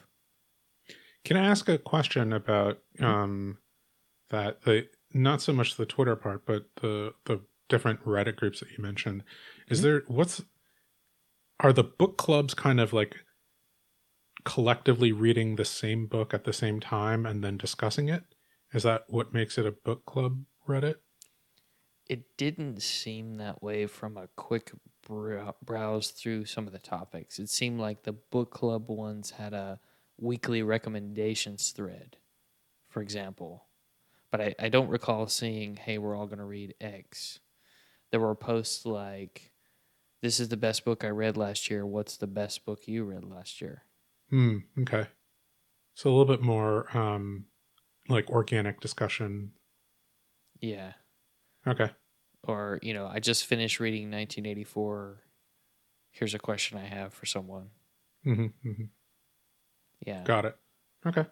Can I ask a question about um that the not so much the Twitter part, but the the different Reddit groups that you mentioned? Is Mhm. there what's are the book clubs kind of like collectively reading the same book at the same time and then discussing it? Is that what makes it a book club Reddit? It didn't seem that way from a quick browse through some of the topics. It seemed like the book club ones had a weekly recommendations thread, for example. But I, I don't recall seeing, hey, we're all going to read X. There were posts like, this is the best book I read last year. What's the best book you read last year? Hmm. Okay. So a little bit more um like organic discussion. Yeah. Okay. Or, you know, I just finished reading 1984. Here's a question I have for someone. hmm hmm Yeah. Got it. Okay.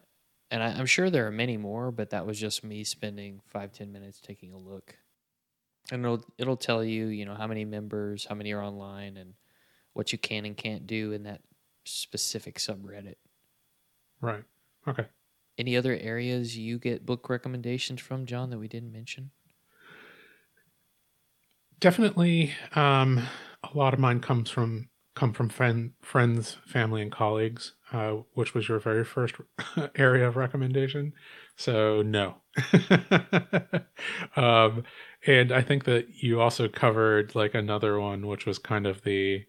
and I, I'm sure there are many more, but that was just me spending five ten minutes taking a look, and it'll it'll tell you you know how many members, how many are online, and what you can and can't do in that specific subreddit. Right. Okay. Any other areas you get book recommendations from, John, that we didn't mention? definitely um a lot of mine comes from come from friend, friends family and colleagues uh which was your very first area of recommendation so no um and i think that you also covered like another one which was kind of the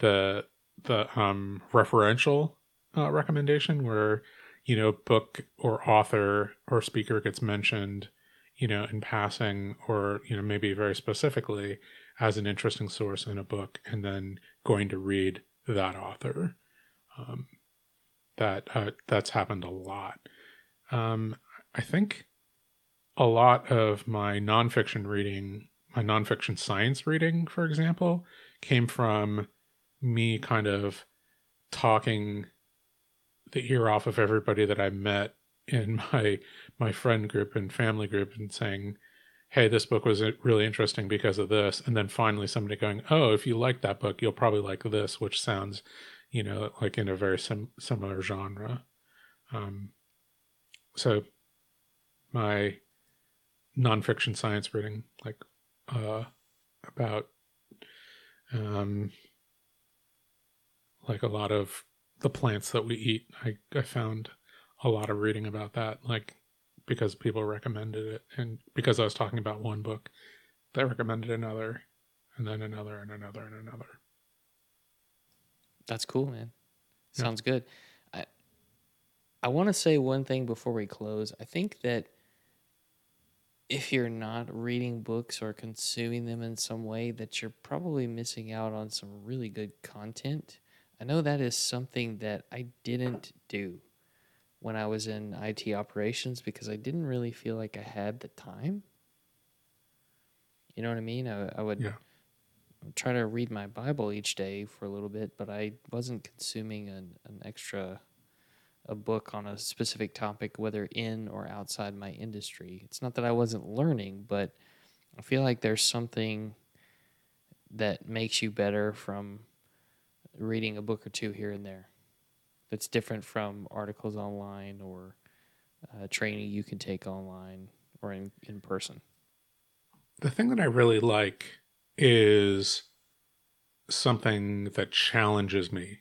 the the um referential uh, recommendation where you know book or author or speaker gets mentioned you know, in passing or, you know, maybe very specifically as an interesting source in a book and then going to read that author. Um, that uh, that's happened a lot. Um, I think a lot of my nonfiction reading, my nonfiction science reading, for example, came from me kind of talking the ear off of everybody that I met in my my friend group and family group and saying, hey, this book was really interesting because of this. And then finally somebody going, oh, if you like that book, you'll probably like this, which sounds, you know, like in a very sim- similar genre. Um, so my nonfiction science reading, like uh, about um, like a lot of the plants that we eat. I, I found a lot of reading about that, like because people recommended it, and because I was talking about one book, they recommended another, and then another, and another, and another. That's cool, man. Sounds yeah. good. I I want to say one thing before we close. I think that if you're not reading books or consuming them in some way, that you're probably missing out on some really good content. I know that is something that I didn't do when I was in IT operations because I didn't really feel like I had the time. You know what I mean? I, I would yeah. try to read my Bible each day for a little bit, but I wasn't consuming an, an extra a book on a specific topic, whether in or outside my industry. It's not that I wasn't learning, but I feel like there's something that makes you better from reading a book or two here and there that's different from articles online or uh, training you can take online or in, in person. The thing that I really like is something that challenges me.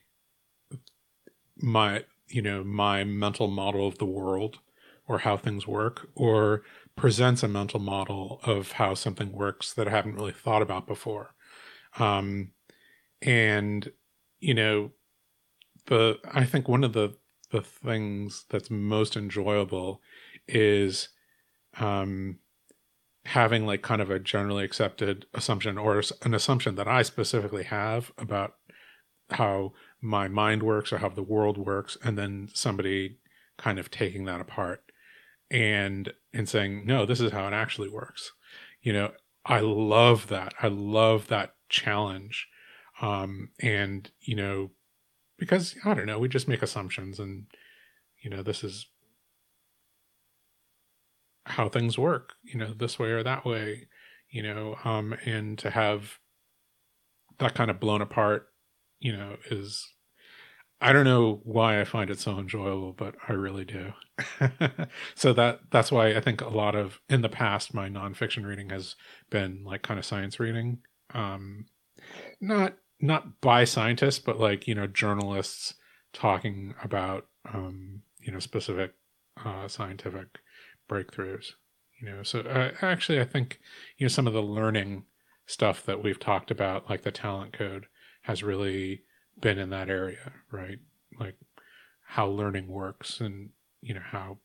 My you know, my mental model of the world or how things work, or presents a mental model of how something works that I haven't really thought about before. Um, and, you know, the, I think one of the, the things that's most enjoyable is, um, having like kind of a generally accepted assumption or an assumption that I specifically have about how my mind works or how the world works and then somebody kind of taking that apart and and saying no this is how it actually works. You know i love that. I love that challenge um and you know because i don't know we just make assumptions and you know this is how things work you know this way or that way you know um and to have that kind of blown apart you know, is I don't know why I find it so enjoyable, but I really do. so that that's why I think a lot of in the past my nonfiction reading has been like kind of science reading. Um not not by scientists, but like, you know, journalists talking about um, you know, specific uh scientific breakthroughs. You know, so uh, actually I think, you know, some of the learning stuff that we've talked about, like the talent code, has really been in that area, right? Like how learning works and, you know, how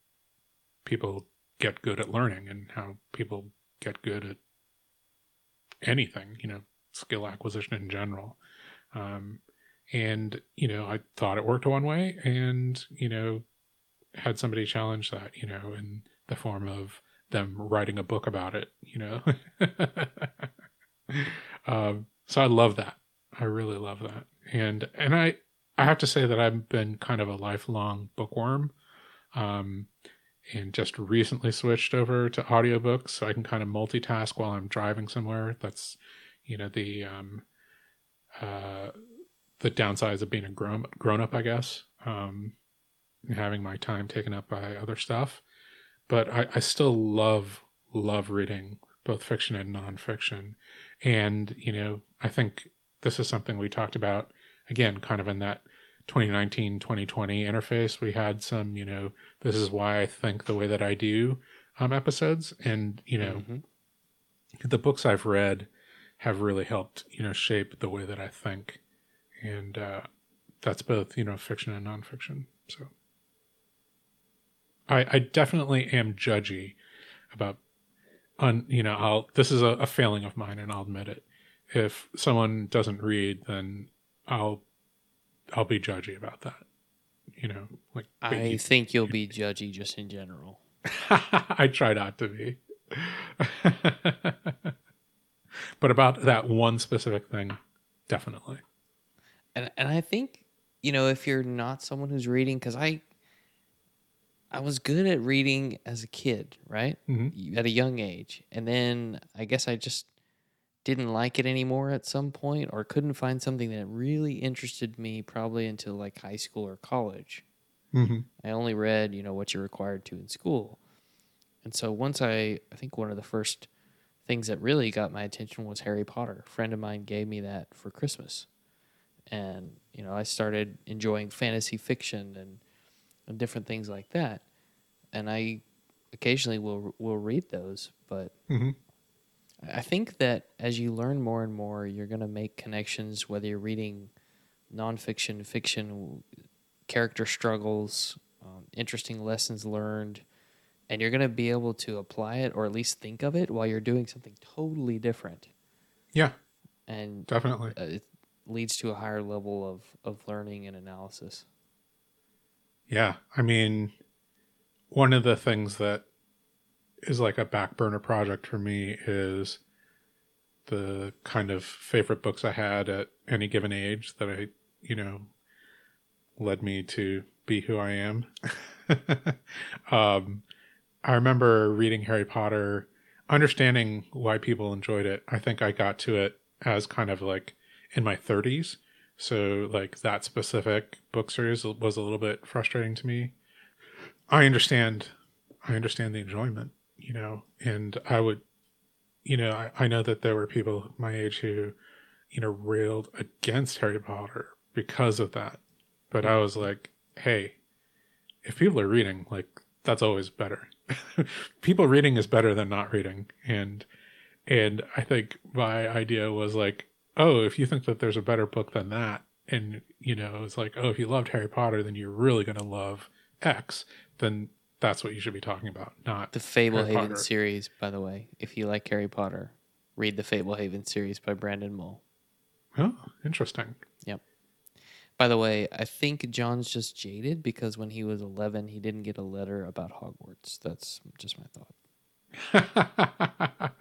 people get good at learning and how people get good at anything, you know, skill acquisition in general. Um, and, you know, I thought it worked one way and, you know, had somebody challenge that, you know, in the form of them writing a book about it, you know. um, so I love that. I really love that. And and I I have to say that I've been kind of a lifelong bookworm. Um, and just recently switched over to audiobooks so I can kind of multitask while I'm driving somewhere. That's you know the um uh the downsides of being a grown grown up, I guess. Um having my time taken up by other stuff. But I, I still love love reading both fiction and nonfiction. And, you know, I think this is something we talked about again, kind of in that 2019 2020 interface. We had some, you know, this is why I think the way that I do um, episodes. And, you know, mm-hmm. the books I've read have really helped, you know, shape the way that I think. And uh, that's both, you know, fiction and nonfiction. So I, I definitely am judgy about on you know i'll this is a, a, failing of mine and i'll admit it if someone doesn't read, then I'll I'll be judgy about that. You know, like I think you'll be judgy just in general. I try not to be. but about that one specific thing, definitely. And and I think, you know, if you're not someone who's reading cuz I I was good at reading as a kid, right? Mhm. At a young age. And then I guess I just didn't like it anymore at some point or couldn't find something that really interested me probably until like high school or college. Mm-hmm. I only read, you know, what you're required to in school. And so once I I think one of the first things that really got my attention was Harry Potter. A friend of mine gave me that for Christmas. And, you know, I started enjoying fantasy fiction and, and different things like that. And I occasionally will will read those, but Mm-hmm. I think that as you learn more and more, you're going to make connections, whether you're reading nonfiction, fiction, character struggles, um, interesting lessons learned, and you're going to be able to apply it or at least think of it while you're doing something totally different. Yeah, And definitely. uh, it leads to a higher level of, of learning and analysis. Yeah, I mean, one of the things that is like a back burner project for me is the kind of favorite books I had at any given age that I, you know, led me to be who I am. um, I remember reading Harry Potter, understanding why people enjoyed it. I think I got to it as kind of like in my 30s. So, like, that specific book series was a little bit frustrating to me. I understand, I understand the enjoyment, you know, and I would, you know, I, I know that there were people my age who, you know, railed against Harry Potter because of that. But I was like, hey, if people are reading, like, that's always better. people reading is better than not reading. And, and I think my idea was like, oh, if you think that there's a better book than that, and you know, it's like, oh, if you loved Harry Potter, then you're really gonna love X, then that's what you should be talking about, not The Fablehaven series, by the way, if you like Harry Potter, read the Fablehaven series by Brandon Mull. oh, interesting. By the way, I think John's just jaded because when he was 11, he didn't get a letter about Hogwarts. That's just my thought.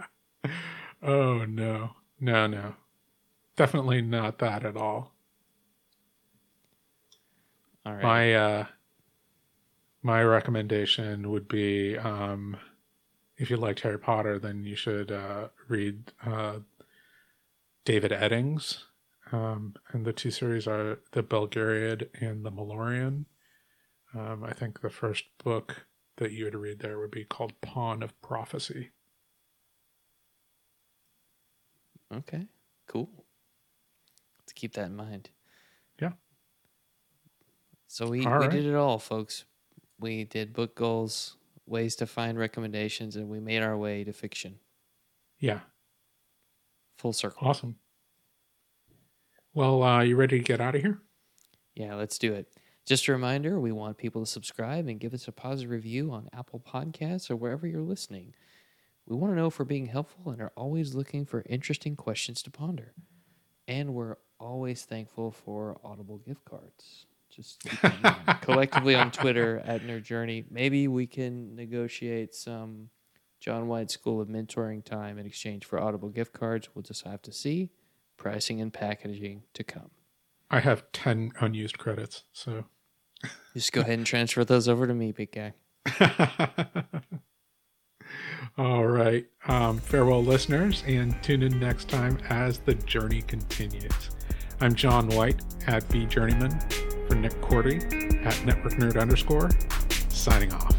oh no, no, no, definitely not that at all. All right. My uh, my recommendation would be um, if you liked Harry Potter, then you should uh, read uh, David Eddings. Um, and the two series are The Belgariad and The Malloreon. Um, I think the first book that you would read there would be called Pawn of Prophecy. Okay, cool. Let's keep that in mind. Yeah. So we, All we right. did it all, folks. We did book goals, ways to find recommendations, and we made our way to fiction. Yeah, Full circle. awesome. Well, uh, you ready to get out of here? Yeah, let's do it. Just a reminder we want people to subscribe and give us a positive review on Apple Podcasts or wherever you're listening. We want to know if we're being helpful and are always looking for interesting questions to ponder. And we're always thankful for Audible gift cards. Just collectively on Twitter at Nerd Journey. Maybe we can negotiate some John White School of Mentoring time in exchange for Audible gift cards. We'll just have to see. Pricing and packaging to come. I have 10 unused credits, so. Just go ahead and transfer those over to me, big guy. All right. Um, farewell, listeners, and tune in next time as the journey continues. I'm John White at vJourneyman for Nick Korte at Network Nerd underscore, signing off.